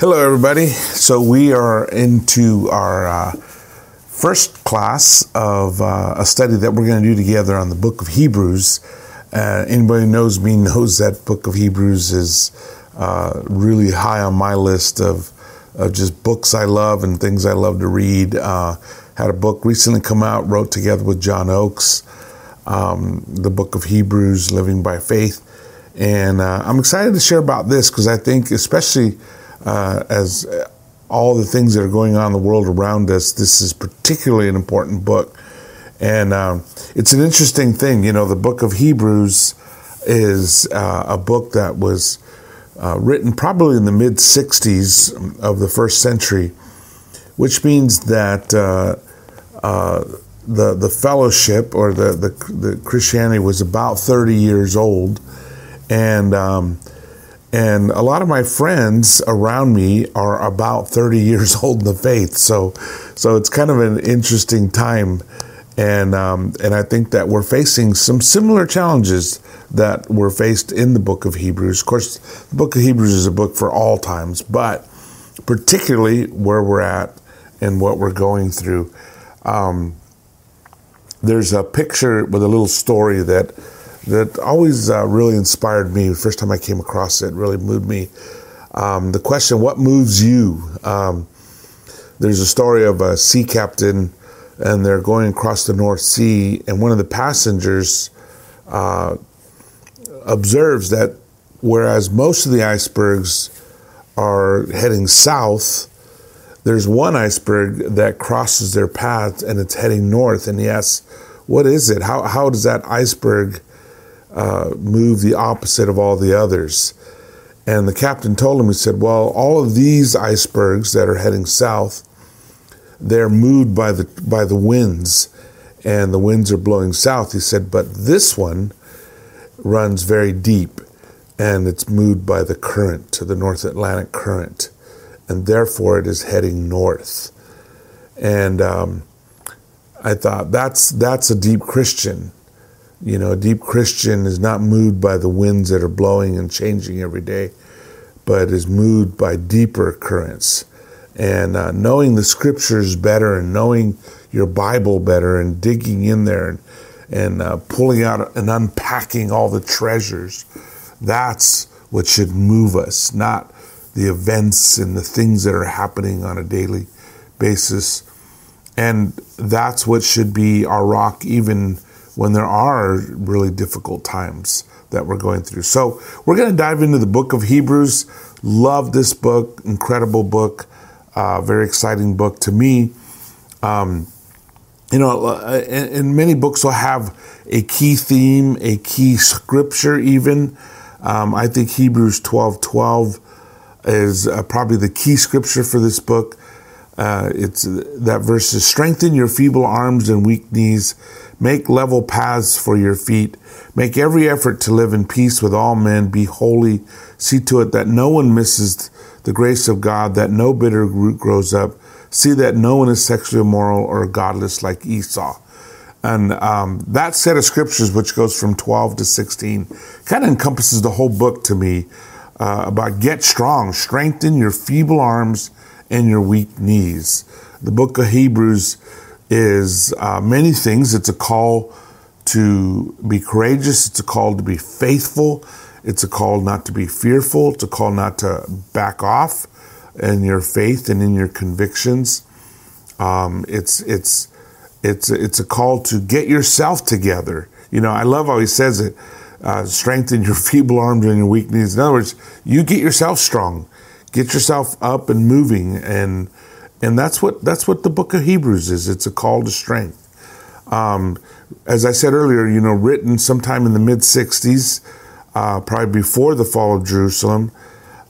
Hello, everybody. So, we are into our uh, first class of uh, a study that we're going to do together on the book of Hebrews. Uh, anybody who knows me knows that book of Hebrews is uh, really high on my list of, of just books I love and things I love to read. Uh, had a book recently come out, wrote together with John Oakes, um, the book of Hebrews, Living by Faith. And uh, I'm excited to share about this because I think, especially uh, as all the things that are going on in the world around us, this is particularly an important book. And um, it's an interesting thing. You know, the book of Hebrews is uh, a book that was uh, written probably in the mid 60s of the first century, which means that uh, uh, the, the fellowship or the, the, the, Christianity was about 30 years old. And um, and a lot of my friends around me are about 30 years old in the faith. So, so it's kind of an interesting time. And, um, and I think that we're facing some similar challenges that were faced in the book of Hebrews. Of course, the book of Hebrews is a book for all times, but particularly where we're at and what we're going through. Um, there's a picture with a little story that that always uh, really inspired me. The first time I came across it, really moved me. Um, the question, what moves you? Um, there's a story of a sea captain, and they're going across the North Sea, and one of the passengers uh, observes that whereas most of the icebergs are heading south, there's one iceberg that crosses their path and it's heading north. And he asks, What is it? How, how does that iceberg uh, move the opposite of all the others. And the captain told him, he said, Well, all of these icebergs that are heading south, they're moved by the, by the winds, and the winds are blowing south. He said, But this one runs very deep, and it's moved by the current, to the North Atlantic current, and therefore it is heading north. And um, I thought, that's, that's a deep Christian you know, a deep Christian is not moved by the winds that are blowing and changing every day, but is moved by deeper currents. And uh, knowing the scriptures better and knowing your Bible better and digging in there and, and uh, pulling out and unpacking all the treasures, that's what should move us, not the events and the things that are happening on a daily basis. And that's what should be our rock even when there are really difficult times that we're going through. So we're going to dive into the book of Hebrews. Love this book, incredible book, uh, very exciting book to me. Um, you know, uh, and, many books will have a key theme, a key scripture, even. Um, I think Hebrews 12 12 is uh, probably the key scripture for this book. Uh, it's that verse is strengthen your feeble arms and weak knees Make level paths for your feet. Make every effort to live in peace with all men. Be holy. See to it that no one misses the grace of God, that no bitter root grows up. See that no one is sexually immoral or godless like Esau. And um, that set of scriptures, which goes from 12 to 16, kind of encompasses the whole book to me uh, about get strong, strengthen your feeble arms and your weak knees. The book of Hebrews is uh, many things. It's a call to be courageous. It's a call to be faithful. It's a call not to be fearful. It's a call not to back off in your faith and in your convictions. Um, it's it's it's it's a call to get yourself together. You know, I love how he says it. Uh, strengthen your feeble arms and your weak knees. In other words, you get yourself strong, get yourself up and moving, and and that's what that's what the book of Hebrews is. It's a call to strength. Um, as I said earlier, you know, written sometime in the mid '60s, uh, probably before the fall of Jerusalem.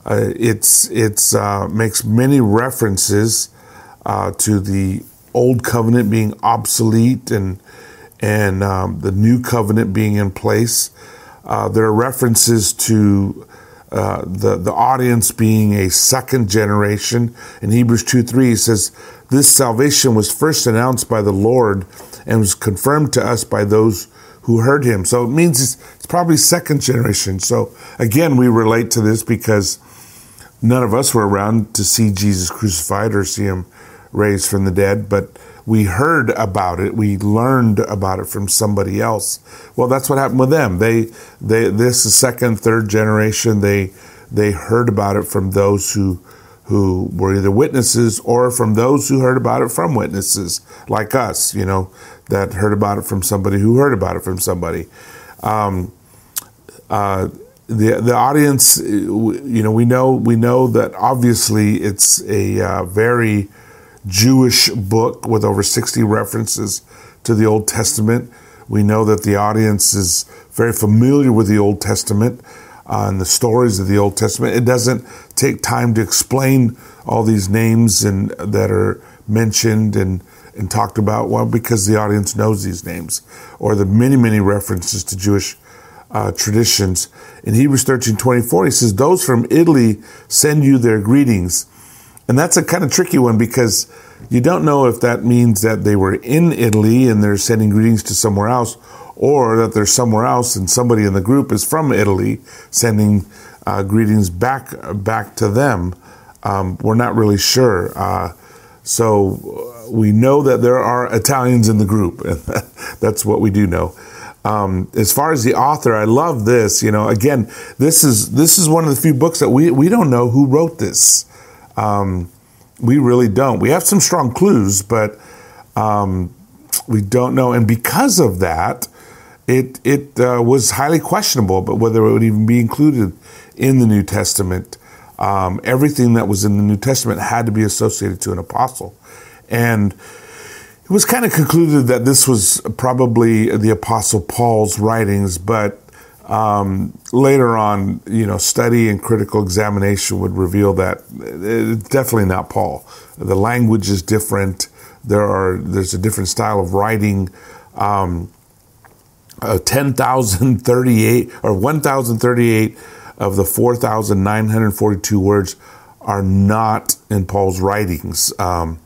Uh, it's it's uh, makes many references uh, to the old covenant being obsolete and and um, the new covenant being in place. Uh, there are references to uh, the, the audience being a second generation. In Hebrews 2 3, he says, This salvation was first announced by the Lord and was confirmed to us by those who heard him. So it means it's, it's probably second generation. So again, we relate to this because none of us were around to see Jesus crucified or see him raised from the dead, but we heard about it. We learned about it from somebody else. Well, that's what happened with them. They, they, this is second, third generation. They, they heard about it from those who, who were either witnesses or from those who heard about it from witnesses like us, you know, that heard about it from somebody who heard about it from somebody. Um, uh, the the audience, you know, we know we know that obviously it's a uh, very Jewish book with over sixty references to the Old Testament. We know that the audience is very familiar with the Old Testament uh, and the stories of the Old Testament. It doesn't take time to explain all these names and that are mentioned and and talked about. Well, because the audience knows these names or the many many references to Jewish uh, traditions. In Hebrews 13 24, he says, Those from Italy send you their greetings. And that's a kind of tricky one because you don't know if that means that they were in Italy and they're sending greetings to somewhere else, or that they're somewhere else and somebody in the group is from Italy sending uh, greetings back back to them. Um, we're not really sure. Uh, so we know that there are Italians in the group. That's what we do know. Um, as far as the author, I love this. You know, again, this is this is one of the few books that we we don't know who wrote this. Um, we really don't. We have some strong clues, but um, we don't know. And because of that, it it uh, was highly questionable, but whether it would even be included in the New Testament. Um, everything that was in the New Testament had to be associated to an apostle, and it was kind of concluded that this was probably the Apostle Paul's writings, but um, later on, you know, study and critical examination would reveal that it's definitely not Paul. The language is different. There are there's a different style of writing. Um, uh, 10,038 or 1,038 of the 4,942 words are not in Paul's writings. Um,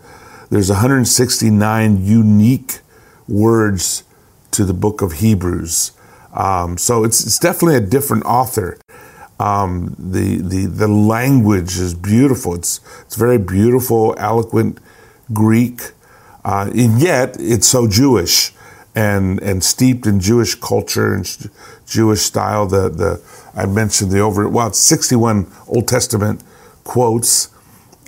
there's 169 unique words to the book of Hebrews. Um, so it's, it's definitely a different author. Um, the, the, the language is beautiful. It's, it's very beautiful, eloquent Greek, uh, and yet it's so Jewish and, and steeped in Jewish culture and Jewish style. The, the, I mentioned the over, well, it's 61 Old Testament quotes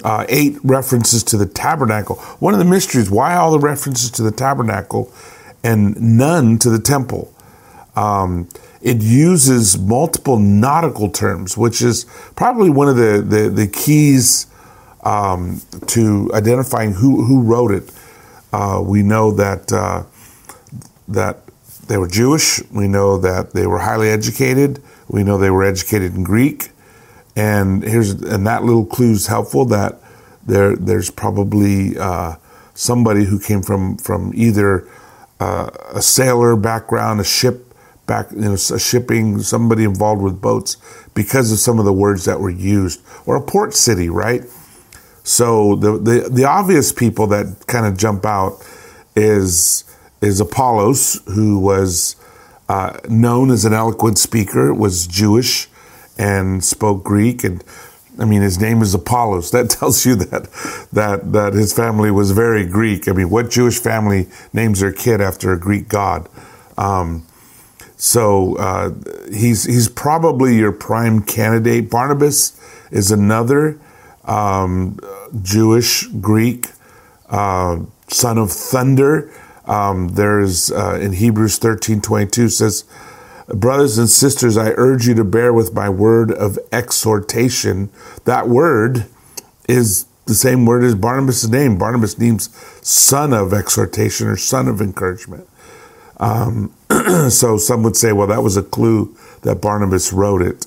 uh, eight references to the tabernacle. One of the mysteries why all the references to the tabernacle and none to the temple. Um, it uses multiple nautical terms, which is probably one of the, the, the keys um, to identifying who, who wrote it. Uh, we know that, uh, that they were Jewish. We know that they were highly educated. We know they were educated in Greek. And here's and that little clue is helpful that there there's probably uh, somebody who came from from either uh, a sailor background, a ship back, you know, shipping, somebody involved with boats because of some of the words that were used, or a port city, right? So the the, the obvious people that kind of jump out is is Apollos, who was uh, known as an eloquent speaker, was Jewish and spoke Greek. And I mean, his name is Apollos. That tells you that that that his family was very Greek. I mean, what Jewish family names their kid after a Greek god? Um, so uh, he's he's probably your prime candidate. Barnabas is another um, Jewish Greek uh, son of thunder. Um, there's uh, in Hebrews thirteen twenty two says Brothers and sisters, I urge you to bear with my word of exhortation. That word is the same word as Barnabas' name. Barnabas means son of exhortation or son of encouragement. Um, so some would say, well, that was a clue that Barnabas wrote it.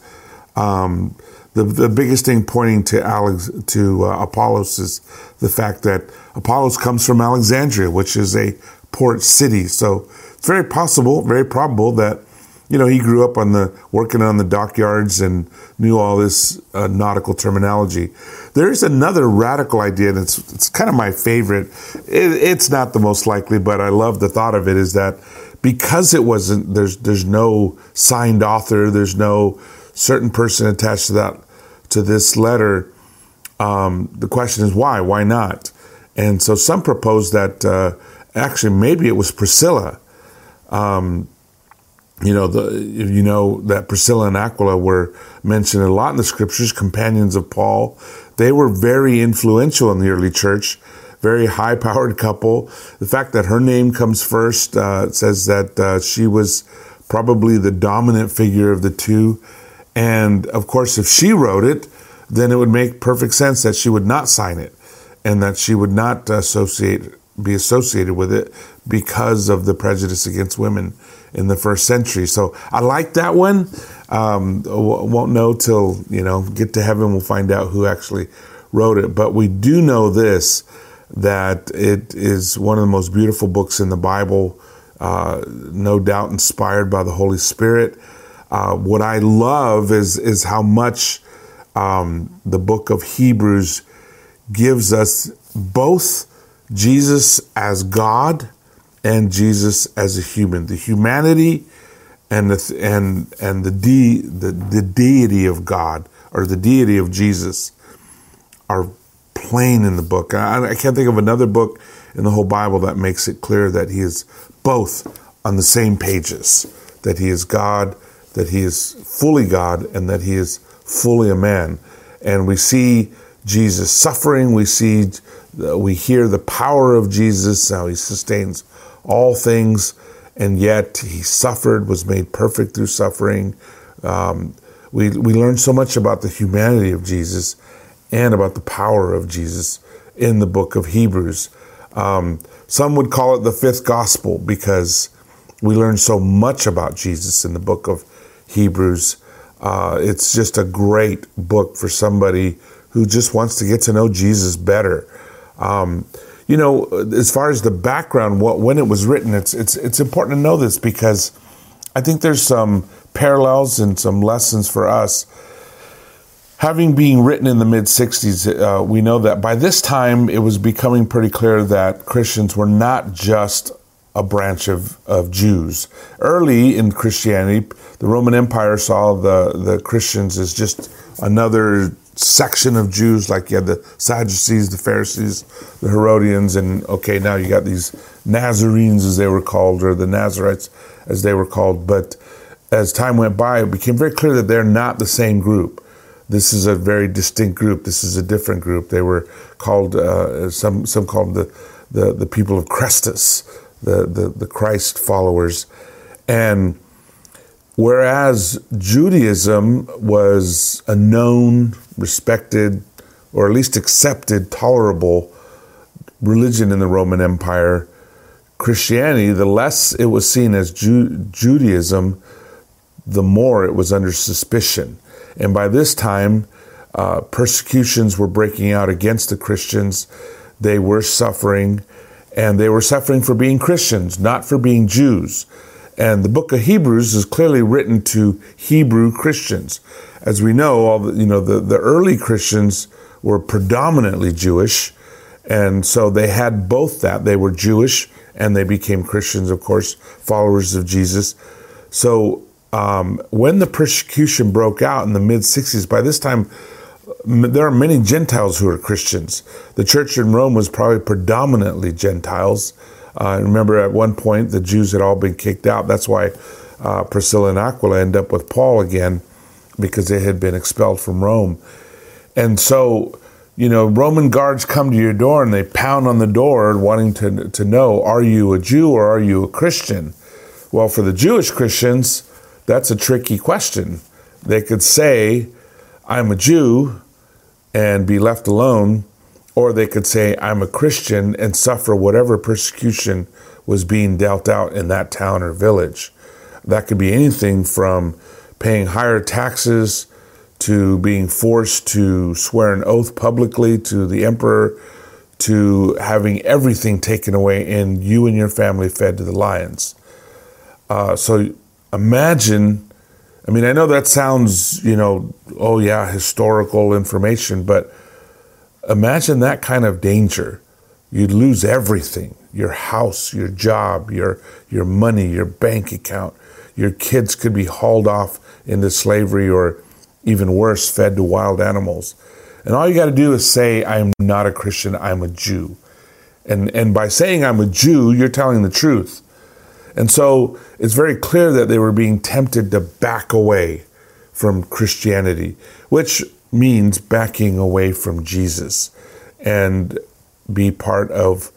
Um, the, the biggest thing pointing to Alex, to uh, Apollos is the fact that Apollos comes from Alexandria, which is a port city. So it's very possible, very probable that you know, he grew up on the working on the dockyards and knew all this uh, nautical terminology. There's another radical idea, it's it's kind of my favorite. It, it's not the most likely, but I love the thought of it. Is that because it wasn't there's there's no signed author, there's no certain person attached to that to this letter. Um, the question is why? Why not? And so some propose that uh, actually maybe it was Priscilla. Um, you know, the, you know that Priscilla and Aquila were mentioned a lot in the scriptures, companions of Paul. They were very influential in the early church, very high powered couple. The fact that her name comes first uh, says that uh, she was probably the dominant figure of the two. And of course, if she wrote it, then it would make perfect sense that she would not sign it and that she would not associate be associated with it because of the prejudice against women in the first century. So I like that one. Um, won't know till you know get to heaven. We'll find out who actually wrote it. But we do know this that it is one of the most beautiful books in the Bible. Uh, no doubt inspired by the Holy Spirit. Uh, what I love is is how much um, the book of Hebrews gives us both Jesus as God and Jesus as a human. The humanity and the and and the de, the, the deity of God or the deity of Jesus are plain in the book. I, I can't think of another book in the whole Bible that makes it clear that he is both on the same pages, that he is God, that he is fully God, and that he is fully a man. And we see Jesus suffering. We see, we hear the power of Jesus, how he sustains all things, and yet he suffered, was made perfect through suffering. Um, we, we learn so much about the humanity of Jesus and about the power of Jesus in the book of Hebrews. Um, some would call it the fifth gospel because we learn so much about Jesus in the book of Hebrews. Uh, it's just a great book for somebody who just wants to get to know Jesus better. Um, you know, as far as the background, what, when it was written, it's it's it's important to know this because I think there's some parallels and some lessons for us. Having been written in the mid 60s, uh, we know that by this time it was becoming pretty clear that Christians were not just a branch of, of Jews. Early in Christianity, the Roman Empire saw the, the Christians as just another section of Jews, like you had the Sadducees, the Pharisees, the Herodians, and okay, now you got these Nazarenes, as they were called, or the Nazarites, as they were called. But as time went by, it became very clear that they're not the same group. This is a very distinct group. This is a different group. They were called uh, some some called the, the the people of Christus, the the, the Christ followers, and Whereas Judaism was a known, respected, or at least accepted, tolerable religion in the Roman Empire, Christianity, the less it was seen as Ju- Judaism, the more it was under suspicion. And by this time, uh, persecutions were breaking out against the Christians. They were suffering, and they were suffering for being Christians, not for being Jews. And the book of Hebrews is clearly written to Hebrew Christians. As we know, all the, you know, the, the early Christians were predominantly Jewish. And so they had both that. They were Jewish and they became Christians, of course, followers of Jesus. So um, when the persecution broke out in the mid 60s, by this time, there are many Gentiles who are Christians. The church in Rome was probably predominantly Gentiles. Uh, remember, at one point, the Jews had all been kicked out. That's why uh, Priscilla and Aquila end up with Paul again, because they had been expelled from Rome. And so, you know, Roman guards come to your door and they pound on the door wanting to, to know, are you a Jew or are you a Christian? Well, for the Jewish Christians, that's a tricky question. They could say, I'm a Jew and be left alone or they could say, I'm a Christian and suffer whatever persecution was being dealt out in that town or village. That could be anything from paying higher taxes to being forced to swear an oath publicly to the emperor to having everything taken away and you and your family fed to the lions. Uh, so imagine, I mean, I know that sounds, you know, oh yeah, historical information, but Imagine that kind of danger. You'd lose everything your house, your job, your, your money, your bank account. Your kids could be hauled off into slavery or even worse, fed to wild animals. And all you got to do is say, I'm not a Christian, I'm a Jew. And, and by saying I'm a Jew, you're telling the truth. And so it's very clear that they were being tempted to back away from Christianity, which means backing away from Jesus and be part of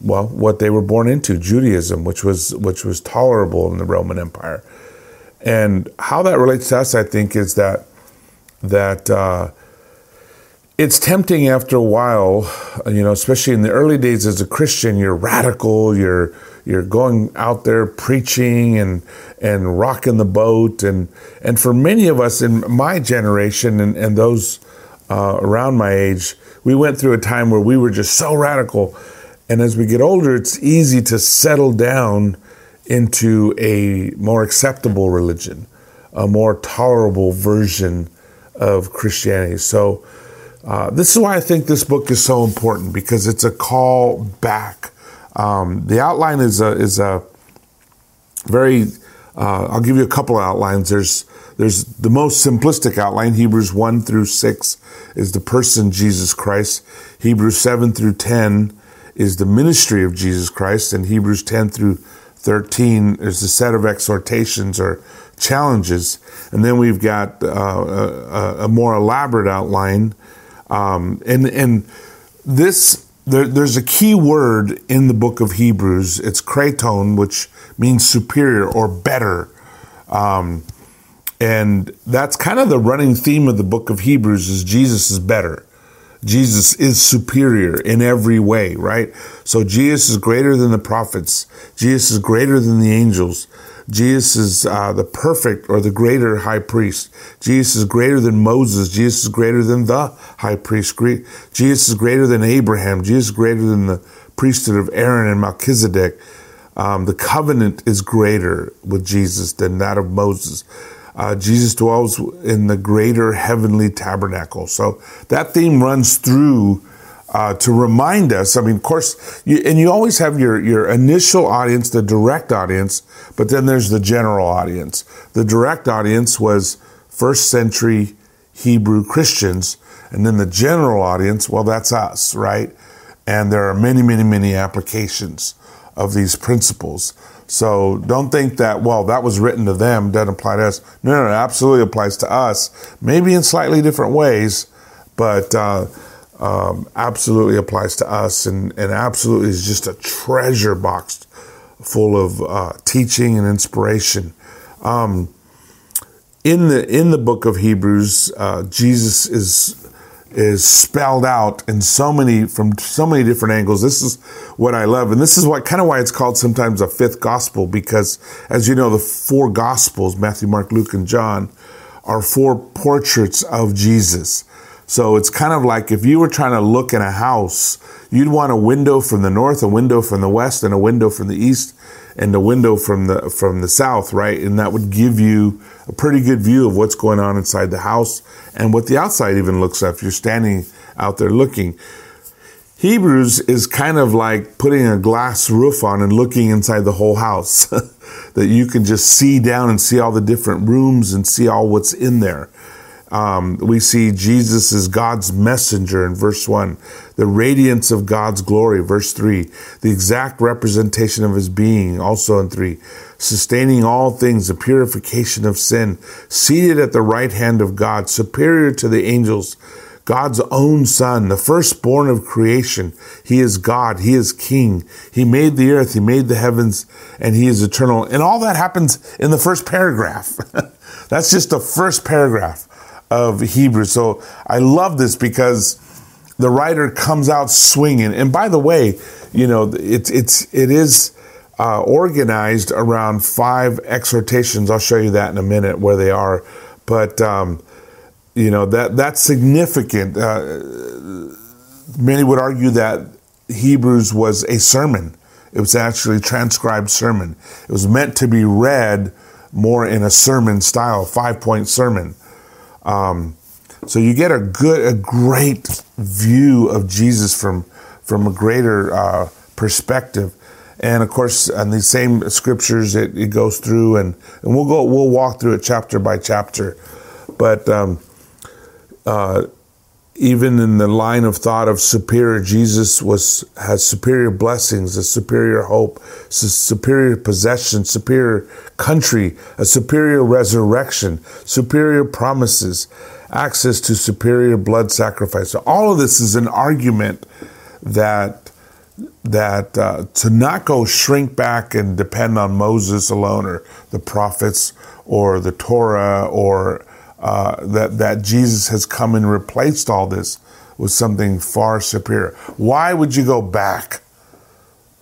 well what they were born into Judaism which was which was tolerable in the Roman Empire. And how that relates to us I think is that that uh, it's tempting after a while you know especially in the early days as a Christian you're radical you're you're going out there preaching and and rocking the boat. And and for many of us in my generation and, and those uh, around my age we went through a time where we were just so radical. And as we get older it's easy to settle down into a more acceptable religion a more tolerable version of christianity. So uh, this is why I think this book is so important because it's a call back um, the outline is a, is a very, uh, I'll give you a couple of outlines. There's, there's the most simplistic outline, Hebrews 1 through 6 is the person Jesus Christ. Hebrews 7 through 10 is the ministry of Jesus Christ. And Hebrews 10 through 13 is a set of exhortations or challenges. And then we've got uh, a, a, more elaborate outline. Um, and, and this there, there's a key word in the book of Hebrews. It's kraton, which means superior or better. Um, and that's kind of the running theme of the book of Hebrews is Jesus is better. Jesus is superior in every way, right? So Jesus is greater than the prophets. Jesus is greater than the angels. Jesus is uh, the perfect or the greater high priest. Jesus is greater than Moses. Jesus is greater than the high priest. Jesus is greater than Abraham. Jesus is greater than the priesthood of Aaron and Melchizedek. Um, the covenant is greater with Jesus than that of Moses. Uh, Jesus dwells in the greater heavenly tabernacle. So that theme runs through uh, to remind us. I mean, of course, you, and you always have your, your initial audience, the direct audience, but then there's the general audience. The direct audience was first century Hebrew Christians, and then the general audience, well, that's us, right? And there are many, many, many applications of these principles. So don't think that, well, that was written to them, doesn't apply to us. No, no, it absolutely applies to us, maybe in slightly different ways, but uh, um, absolutely applies to us and, and absolutely is just a treasure box full of uh, teaching and inspiration. Um, in the in the book of Hebrews, uh, Jesus is is spelled out in so many from so many different angles. This is what I love, and this is what kind of why it's called sometimes a fifth gospel because, as you know, the four gospels Matthew, Mark, Luke, and John are four portraits of Jesus. So it's kind of like if you were trying to look in a house, you'd want a window from the north, a window from the west, and a window from the east, and a window from the from the south, right? And that would give you a pretty good view of what's going on inside the house and what the outside even looks like if you're standing out there looking. Hebrews is kind of like putting a glass roof on and looking inside the whole house that you can just see down and see all the different rooms and see all what's in there. Um, we see Jesus is God's messenger in verse 1, the radiance of God's glory, verse 3, the exact representation of his being, also in 3, sustaining all things, the purification of sin, seated at the right hand of God, superior to the angels, God's own son, the firstborn of creation. He is God. He is king. He made the earth. He made the heavens and he is eternal. And all that happens in the first paragraph. That's just the first paragraph of Hebrews. So I love this because the writer comes out swinging. And by the way, you know, it's it's it is uh, organized around five exhortations. I'll show you that in a minute where they are, but um, you know that that's significant. Uh, many would argue that Hebrews was a sermon. It was actually a transcribed sermon. It was meant to be read more in a sermon style, five point sermon. Um, so you get a good, a great view of Jesus from from a greater uh, perspective. And of course, on these same scriptures, it, it, goes through, and, and we'll go, we'll walk through it chapter by chapter. But um, uh, even in the line of thought of superior, Jesus was has superior blessings, a superior hope, a superior possession, superior country, a superior resurrection, superior promises, access to superior blood sacrifice. So all of this is an argument that that uh, to not go shrink back and depend on Moses alone or the prophets or the Torah or uh, that that Jesus has come and replaced all this with something far superior. Why would you go back?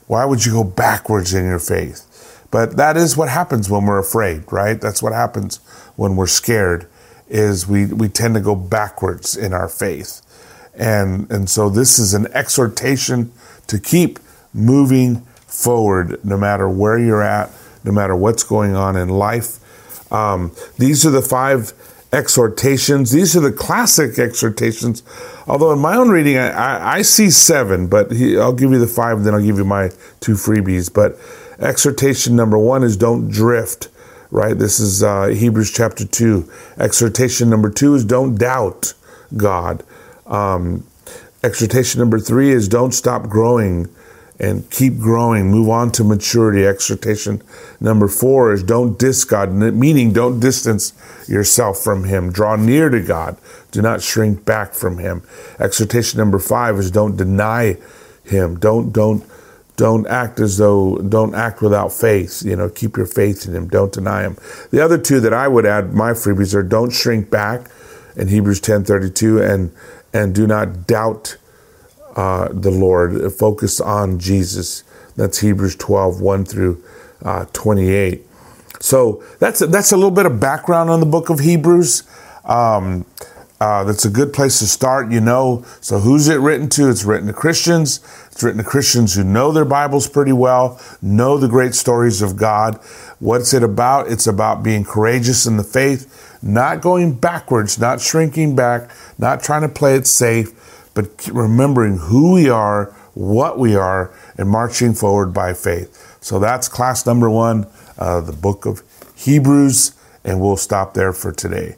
Why would you go backwards in your faith? But that is what happens when we're afraid, right? That's what happens when we're scared is we, we tend to go backwards in our faith. And, and so this is an exhortation to keep moving forward no matter where you're at, no matter what's going on in life. Um, these are the five exhortations. These are the classic exhortations. Although in my own reading, I, I, I see seven, but he, I'll give you the five, and then I'll give you my two freebies. But exhortation number one is don't drift, right? This is uh, Hebrews chapter two. Exhortation number two is don't doubt God. Um, exhortation number three is don't stop growing and keep growing, move on to maturity. Exhortation number four is don't diss God, meaning don't distance yourself from Him. Draw near to God. Do not shrink back from Him. Exhortation number five is don't deny Him. Don't, don't, don't act as though, don't act without faith. You know, keep your faith in Him. Don't deny Him. The other two that I would add, my freebies are don't shrink back in Hebrews 10 32 and, and do not doubt uh, the Lord, focus on Jesus. That's Hebrews 12, 1 through uh, 28. So that's a, that's a little bit of background on the book of Hebrews. Um, uh, that's a good place to start, you know. So, who's it written to? It's written to Christians. It's written to Christians who know their Bibles pretty well, know the great stories of God. What's it about? It's about being courageous in the faith, not going backwards, not shrinking back, not trying to play it safe, but remembering who we are, what we are, and marching forward by faith. So that's class number one, uh, the book of Hebrews, and we'll stop there for today.